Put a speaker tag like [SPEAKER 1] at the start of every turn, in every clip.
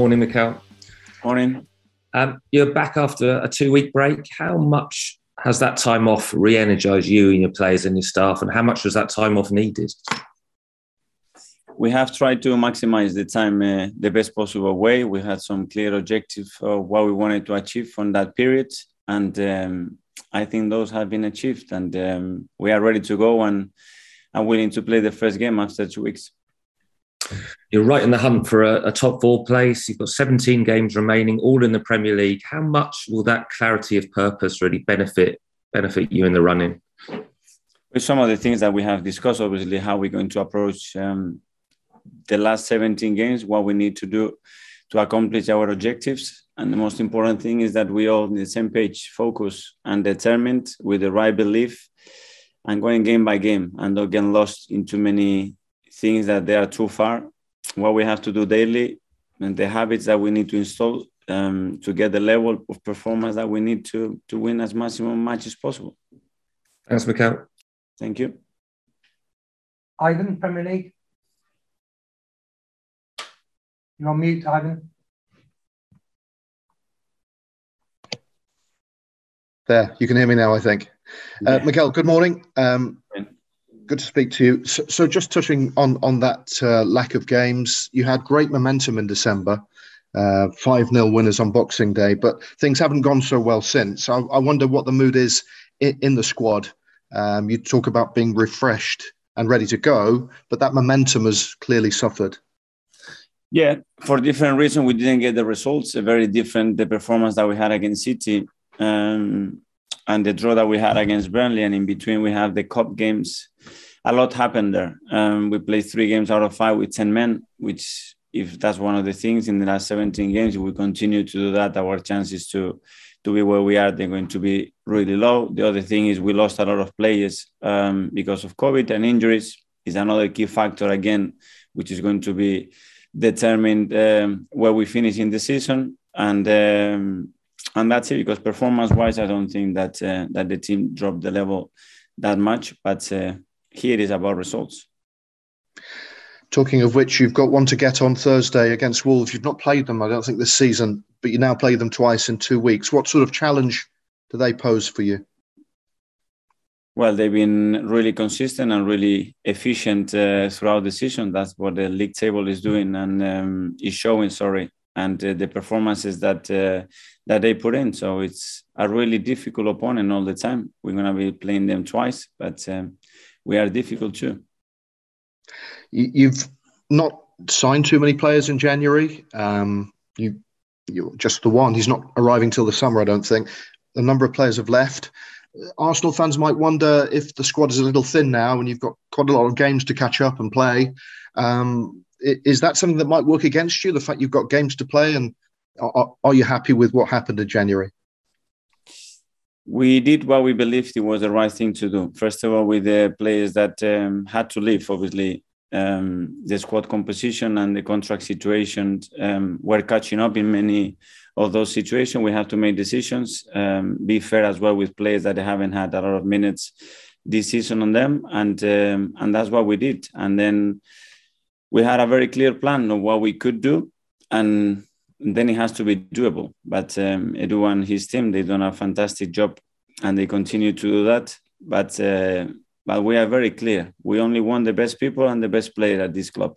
[SPEAKER 1] Morning, Mikel.
[SPEAKER 2] Morning.
[SPEAKER 1] Um, you're back after a two week break. How much has that time off re energized you and your players and your staff, and how much was that time off needed?
[SPEAKER 2] We have tried to maximize the time uh, the best possible way. We had some clear objectives of what we wanted to achieve from that period, and um, I think those have been achieved. And um, we are ready to go and, and willing to play the first game after two weeks.
[SPEAKER 1] You're right in the hunt for a, a, top four place. You've got 17 games remaining, all in the Premier League. How much will that clarity of purpose really benefit benefit you in the running?
[SPEAKER 2] With some of the things that we have discussed, obviously, how we're going to approach um, the last 17 games, what we need to do to accomplish our objectives. And the most important thing is that we all on the same page, focus and determined with the right belief and going game by game and don't get lost in too many things that they are too far, what we have to do daily, and the habits that we need to install um, to get the level of performance that we need to to win as maximum matches possible.
[SPEAKER 1] Thanks, Mikel.
[SPEAKER 2] Thank you.
[SPEAKER 3] Ivan, Premier League. You're on mute, Ivan.
[SPEAKER 4] There, you can hear me now, I think. Uh, yeah. Mikel, good morning. Um, good to speak to you. So, so just touching on on that uh, lack of games, you had great momentum in December, uh, five uh, 0 winners on Boxing Day, but things haven't gone so well since. I, I wonder what the mood is in, in the squad. Um, you talk about being refreshed and ready to go, but that momentum has clearly suffered.
[SPEAKER 2] Yeah, for different reasons, we didn't get the results. A very different the performance that we had against City. Um, and the draw that we had against Burnley, and in between we have the cup games. A lot happened there. Um, we played three games out of five with ten men, which if that's one of the things in the last 17 games, if we continue to do that, our chances to to be where we are, they're going to be really low. The other thing is we lost a lot of players um, because of COVID and injuries. Is another key factor again, which is going to be determined um, where we finish in the season. And um, and that's it because performance wise i don't think that uh, that the team dropped the level that much but uh, here it is about results.
[SPEAKER 4] Talking of which you've got one to get on thursday against wolves. You've not played them i don't think this season but you now play them twice in two weeks. What sort of challenge do they pose for you?
[SPEAKER 2] Well they've been really consistent and really efficient uh, throughout the season. That's what the league table is doing and um, is showing sorry and uh, the performances that uh, that they put in. So it's a really difficult opponent all the time. We're going to be playing them twice, but um, we are difficult too.
[SPEAKER 4] You've not signed too many players in January. Um, you, you just the one. He's not arriving till the summer, I don't think. A number of players have left. Arsenal fans might wonder if the squad is a little thin now, and you've got quite a lot of games to catch up and play. Um, is that something that might work against you? The fact you've got games to play, and are, are you happy with what happened in January?
[SPEAKER 2] We did what we believed it was the right thing to do. First of all, with the players that um, had to leave, obviously, um, the squad composition and the contract situation um, were catching up in many of those situations. We have to make decisions, um, be fair as well with players that haven't had a lot of minutes this season on them, and um, and that's what we did. And then we had a very clear plan of what we could do, and then it has to be doable. But um, Edu and his team, they've done a fantastic job, and they continue to do that. But uh, but we are very clear. We only want the best people and the best player at this club.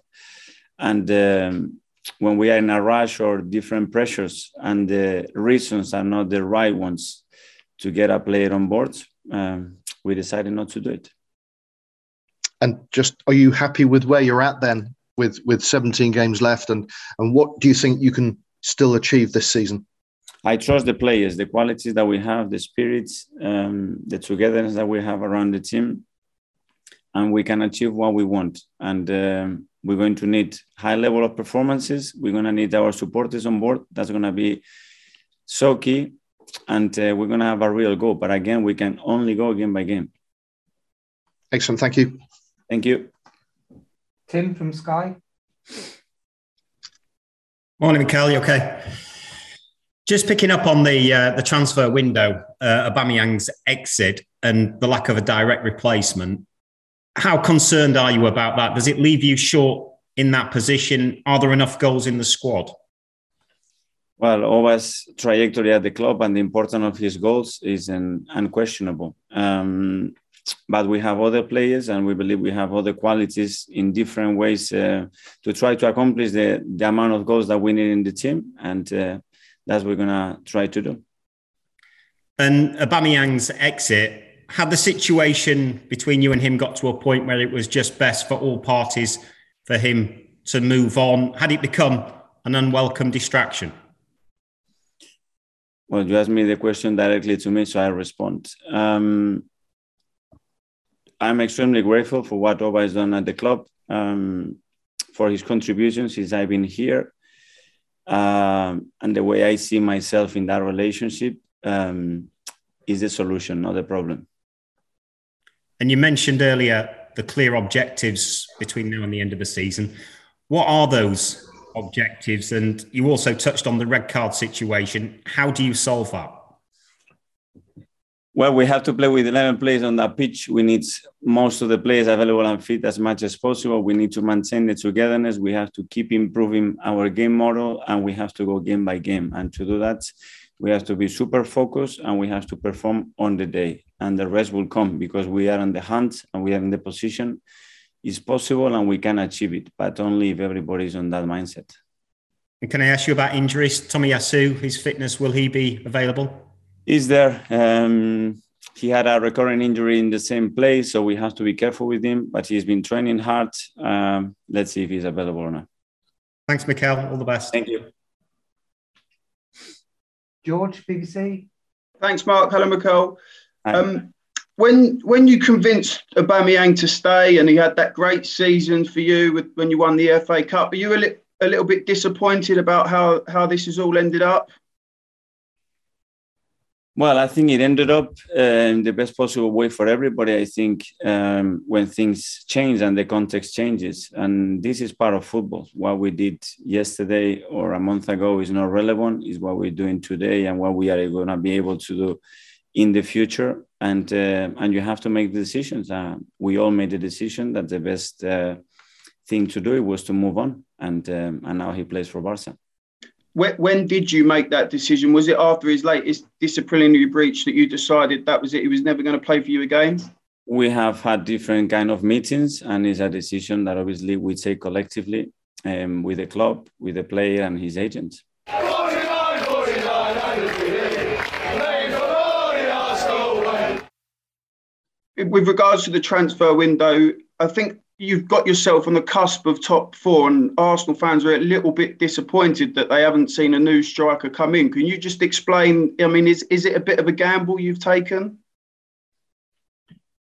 [SPEAKER 2] And um, when we are in a rush or different pressures, and the reasons are not the right ones to get a player on board, um, we decided not to do it.
[SPEAKER 4] And just, are you happy with where you're at then? with with 17 games left and and what do you think you can still achieve this season.
[SPEAKER 2] I trust the players the qualities that we have the spirits um, the togetherness that we have around the team and we can achieve what we want. And um, we're going to need high level of performances. We're going to need our supporters on board. That's going to be so key. And uh, we're going to have a real goal. But again we can only go game by game.
[SPEAKER 4] Excellent. Thank you.
[SPEAKER 2] Thank you.
[SPEAKER 3] Tim from Sky.
[SPEAKER 5] Morning, Mikel. You okay? Just picking up on the uh, the transfer window, uh, Aubameyang's exit and the lack of a direct replacement. How concerned are you about that? Does it leave you short in that position? Are there enough goals in the squad?
[SPEAKER 2] Well, Oba's trajectory at the club and the importance of his goals is an unquestionable. Um, but we have other players, and we believe we have other qualities in different ways uh, to try to accomplish the, the amount of goals that we need in the team, and uh, that's what we're gonna try to do.
[SPEAKER 5] And Aubameyang's exit had the situation between you and him got to a point where it was just best for all parties for him to move on? Had it become an unwelcome distraction?
[SPEAKER 2] Well, you asked me the question directly to me, so I respond. Um, I'm extremely grateful for what Oba has done at the club, um, for his contribution since I've been here, um, and the way I see myself in that relationship um, is the solution, not the problem.
[SPEAKER 5] And you mentioned earlier the clear objectives between now and the end of the season. What are those objectives? And you also touched on the red card situation. How do you solve that?
[SPEAKER 2] Well, we have to play with 11 players on that pitch. We need most of the players available and fit as much as possible. We need to maintain the togetherness. We have to keep improving our game model and we have to go game by game. And to do that, we have to be super focused and we have to perform on the day and the rest will come because we are on the hunt and we are in the position it's possible and we can achieve it but only if everybody is on that mindset
[SPEAKER 5] and can i ask you about injuries tomiyasu his fitness will he be available
[SPEAKER 2] is there um, he had a recurring injury in the same place so we have to be careful with him but he's been training hard um, let's see if he's available or not
[SPEAKER 5] thanks Mikel. all the best
[SPEAKER 2] thank you
[SPEAKER 3] George, BBC.
[SPEAKER 6] Thanks, Mark. Hello, Mikel. Um, when when you convinced Aubameyang to stay and he had that great season for you with, when you won the FA Cup, are you a, li- a little bit disappointed about how, how this has all ended up?
[SPEAKER 2] Well, I think it ended up uh, in the best possible way for everybody. I think um, when things change and the context changes, and this is part of football. What we did yesterday or a month ago is not relevant. Is what we're doing today and what we are going to be able to do in the future. And uh, and you have to make decisions. Uh, we all made the decision that the best uh, thing to do was to move on, and um, and now he plays for Barca.
[SPEAKER 6] When, when did you make that decision? Was it after his latest disciplinary breach that you decided that was it? He was never going to play for you again.
[SPEAKER 2] We have had different kind of meetings, and it's a decision that obviously we take collectively um, with the club, with the player, and his agent.
[SPEAKER 6] With regards to the transfer window, I think you've got yourself on the cusp of top four, and Arsenal fans are a little bit disappointed that they haven't seen a new striker come in. Can you just explain? I mean, is is it a bit of a gamble you've taken?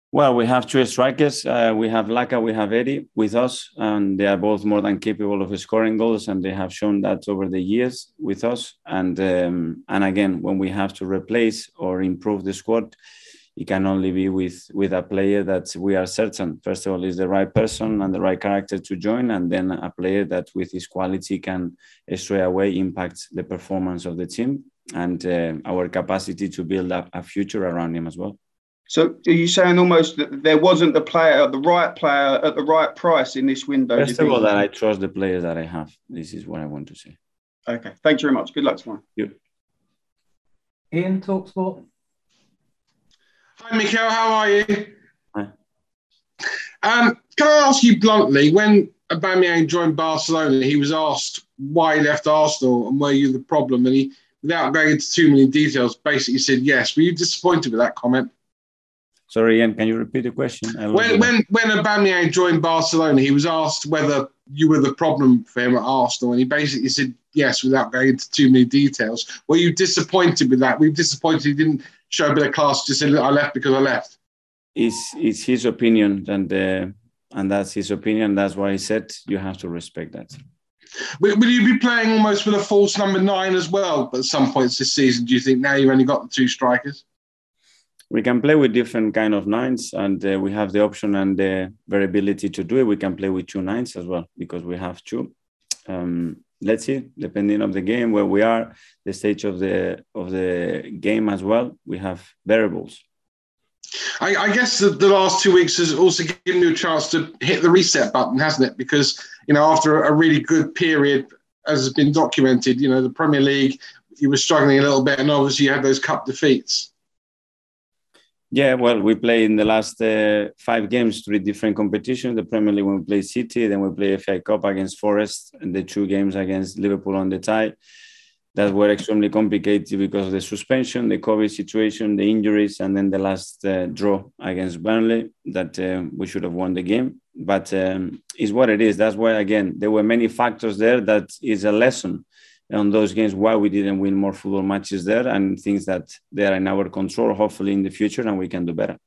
[SPEAKER 2] Well, we have two strikers. Uh, we have Laca, we have Eddie with us, and they are both more than capable of scoring goals, and they have shown that over the years with us. And um, and again, when we have to replace or improve the squad, it can only be with with a player that we are certain. First of all is the right person and the right character to join and then a player that with his quality can straight away impact the performance of the team and uh, our capacity to build up a future around him as well.
[SPEAKER 6] So are you saying almost that there wasn't the player the right player at the right price in this window
[SPEAKER 2] first of all that i trust the players that i have. This is what i want to say.
[SPEAKER 6] Okay. Thanks very much. Good luck tomorrow.
[SPEAKER 2] You.
[SPEAKER 3] Ian Talksport.
[SPEAKER 7] Hi, Mikel. How are you?
[SPEAKER 2] Hi.
[SPEAKER 7] Um, can I ask you bluntly, when Aubameyang joined Barcelona, he was asked why he left Arsenal and were you the problem, and he, without going into too many details, basically said yes. Were you disappointed with that comment?
[SPEAKER 2] Sorry, Ian, can you repeat the question?
[SPEAKER 7] When when when Aubameyang joined Barcelona, he was asked whether you were the problem for him at Arsenal, and he basically said yes without going into too many details. Were you disappointed with that? Were you disappointed he didn't show a bit of class? Just said I left because I left.
[SPEAKER 2] It's it's his opinion, and uh, and that's his opinion. That's why he said you have to respect that.
[SPEAKER 7] Will, will, you be playing almost with a false number nine as well at some points this season? Do you think now you've only got the two strikers?
[SPEAKER 2] We can play with different kind of nines and uh, we have the option and the variability to do it we can play with two nines as well because we have two um, let's see depending on the game where we are the stage of the of the game as well we have variables
[SPEAKER 7] I, I guess the, the, last two weeks has also given you a chance to hit the reset button, hasn't it? Because you know, after a really good period as has been documented, you know, the Premier League, you were struggling a little bit, and obviously you had those cup defeats.
[SPEAKER 2] Yeah, well, we played in the last uh, five games, three different competitions. The Premier League, when we play City, then we play FA Cup against Forest, and the two games against Liverpool on the tie that were extremely complicated because of the suspension, the COVID situation, the injuries, and then the last uh, draw against Burnley that uh, we should have won the game. But um, it's what it is. That's why, again, there were many factors there that is a lesson on those games why we didn't win more football matches there and things that they are in our control, hopefully in the future, and we can do better.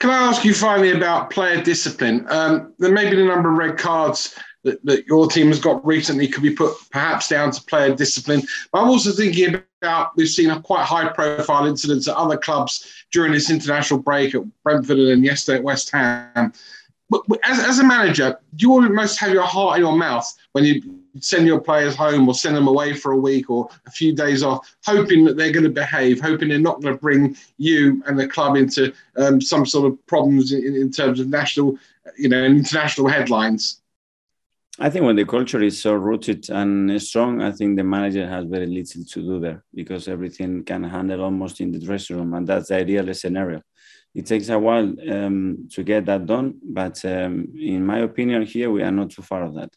[SPEAKER 7] Can I ask you finally about player discipline? Um, there may be a number of red cards that, that your team has got recently could be put perhaps down to player discipline. But I'm also thinking about we've seen a quite high profile incidents at other clubs during this international break at Brentford and yesterday at West Ham. But as, as a manager, you almost have your heart in your mouth when you send your players home or send them away for a week or a few days off, hoping that they're going to behave, hoping they're not going to bring you and the club into um, some sort of problems in, in terms of national, you know, international headlines?
[SPEAKER 2] I think when the culture is so rooted and strong, I think the manager has very little to do there because everything can handle almost in the dressing room, and that's the ideal scenario. It takes a while um, to get that done, but um, in my opinion, here we are not too far of that.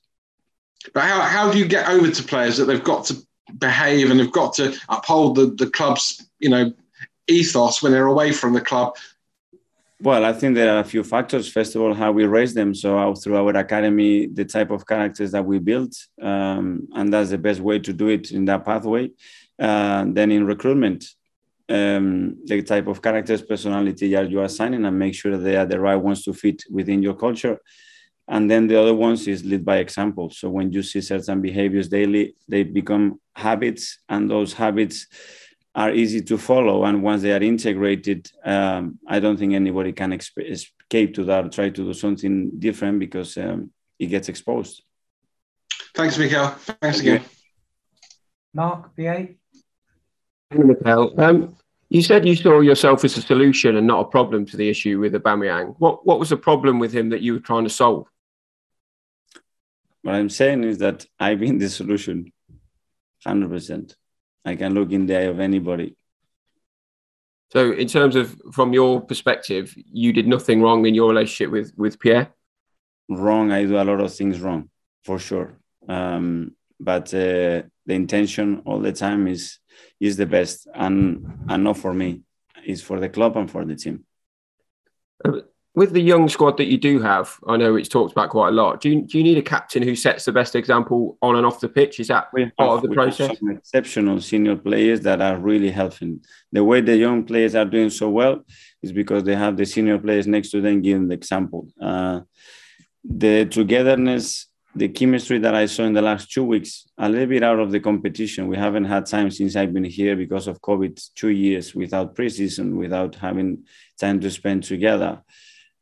[SPEAKER 7] But how, how do you get over to players that they've got to behave and they've got to uphold the, the club's you know ethos when they're away from the club
[SPEAKER 2] well, I think there are a few factors. First of all, how we raise them. So through our academy, the type of characters that we build, um, and that's the best way to do it in that pathway. Uh, then in recruitment, um, the type of characters, personality that you are signing, and make sure that they are the right ones to fit within your culture. And then the other ones is lead by example. So when you see certain behaviors daily, they become habits, and those habits are easy to follow. And once they are integrated, um, I don't think anybody can escape to that, try to do something different because um, it gets exposed.
[SPEAKER 7] Thanks, Mikel. Thanks again.
[SPEAKER 3] Mark, PA.
[SPEAKER 8] Mikel. Um, you said you saw yourself as a solution and not a problem to the issue with Aubameyang. What what was the problem with him that you were trying to solve?
[SPEAKER 2] What I'm saying is that I've been the solution, hundred percent. I can look in the eye of anybody.
[SPEAKER 8] So, in terms of from your perspective, you did nothing wrong in your relationship with with Pierre.
[SPEAKER 2] Wrong. I do a lot of things wrong, for sure. Um, but uh, the intention all the time is is the best, and and not for me. It's for the club and for the team.
[SPEAKER 8] Uh, with the young squad that you do have, I know it's talked about quite a lot. Do you, do you need a captain who sets the best example on and off the pitch? Is that we part have, of the process?
[SPEAKER 2] exceptional senior players that are really helping. The way the young players are doing so well is because they have the senior players next to them giving the example. Uh, the togetherness, the chemistry that I saw in the last two weeks, a little bit out of the competition. We haven't had time since I've been here because of COVID, two years without preseason, without having time to spend together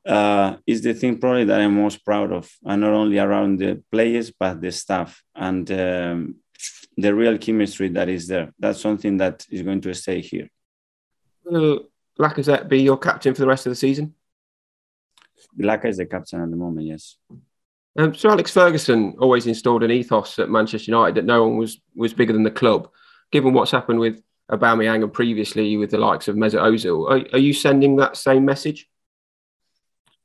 [SPEAKER 2] uh, is the thing probably that I'm most proud of, and not only around the players but the staff and um, the real chemistry that is there. That's something that is going to stay here.
[SPEAKER 8] Will Lacazette be your captain for the rest of the season?
[SPEAKER 2] Lacazette is the captain at the moment, yes.
[SPEAKER 8] Um, so Alex Ferguson always installed an ethos at Manchester United that no one was was bigger than the club. Given what's happened with Aubameyang and previously with the likes of Mesut Ozil, are, are you sending that same message?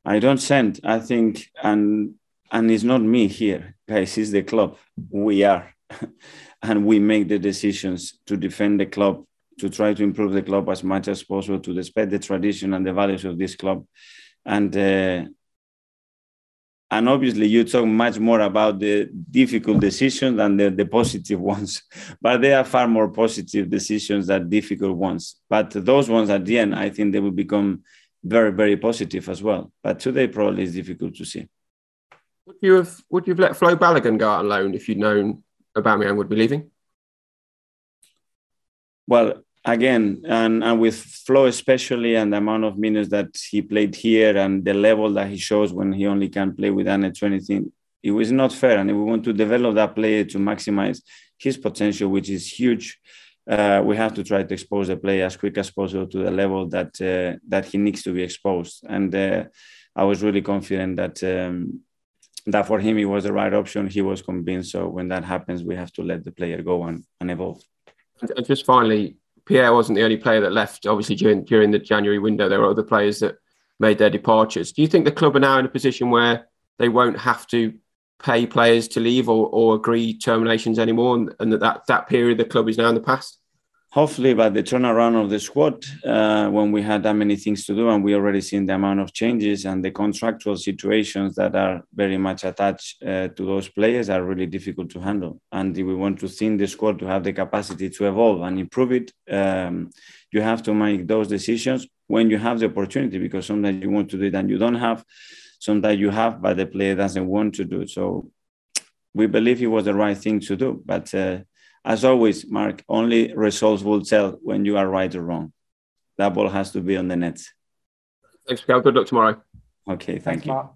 [SPEAKER 2] I don't send. I think, and and it's not me here, guys. It's the club. We are, and we make the decisions to defend the club, to try to improve the club as much as possible, to respect the tradition and the values of this club, and. Uh, and obviously, you talk much more about the difficult decisions than the, the positive ones, but they are far more positive decisions than difficult ones. But those ones at the end, I think they will become very, very positive as well. But today probably is difficult to see.
[SPEAKER 8] Would you have would you have let Flo Balogun go out on loan if you'd known Aubameyang would be leaving?
[SPEAKER 2] Well, again, and, and with Flo especially, and the amount of minutes that he played here, and the level that he shows when he only can play with under 20, it was not fair. And if we want to develop that player to maximize his potential, which is huge, uh, we have to try to expose the player as quick as possible to the level that uh, that he needs to be exposed. And uh, I was really confident that um, that for him it was the right option. He was convinced. So when that happens, we have to let the player go and, and evolve.
[SPEAKER 8] And just finally, Pierre wasn't the only player that left. Obviously, during during the January window, there were other players that made their departures. Do you think the club are now in a position where they won't have to pay players to leave or, or agree terminations anymore, and, and that, that that period the club is now in the past?
[SPEAKER 2] Hopefully by the turnaround of the squad uh, when we had that many things to do and we already seen the amount of changes and the contractual situations that are very much attached uh, to those players are really difficult to handle. And if we want to thin the squad to have the capacity to evolve and improve it um, you have to make those decisions when you have the opportunity because sometimes you want to do it and you don't have sometimes you have but the player doesn't want to do it. So we believe it was the right thing to do but uh, as always, Mark, only results will tell when you are right or wrong. That ball has to be on the net.
[SPEAKER 8] Thanks, Miguel. Good luck tomorrow.
[SPEAKER 2] Okay, thank
[SPEAKER 3] Thanks,
[SPEAKER 2] you.
[SPEAKER 3] Mark.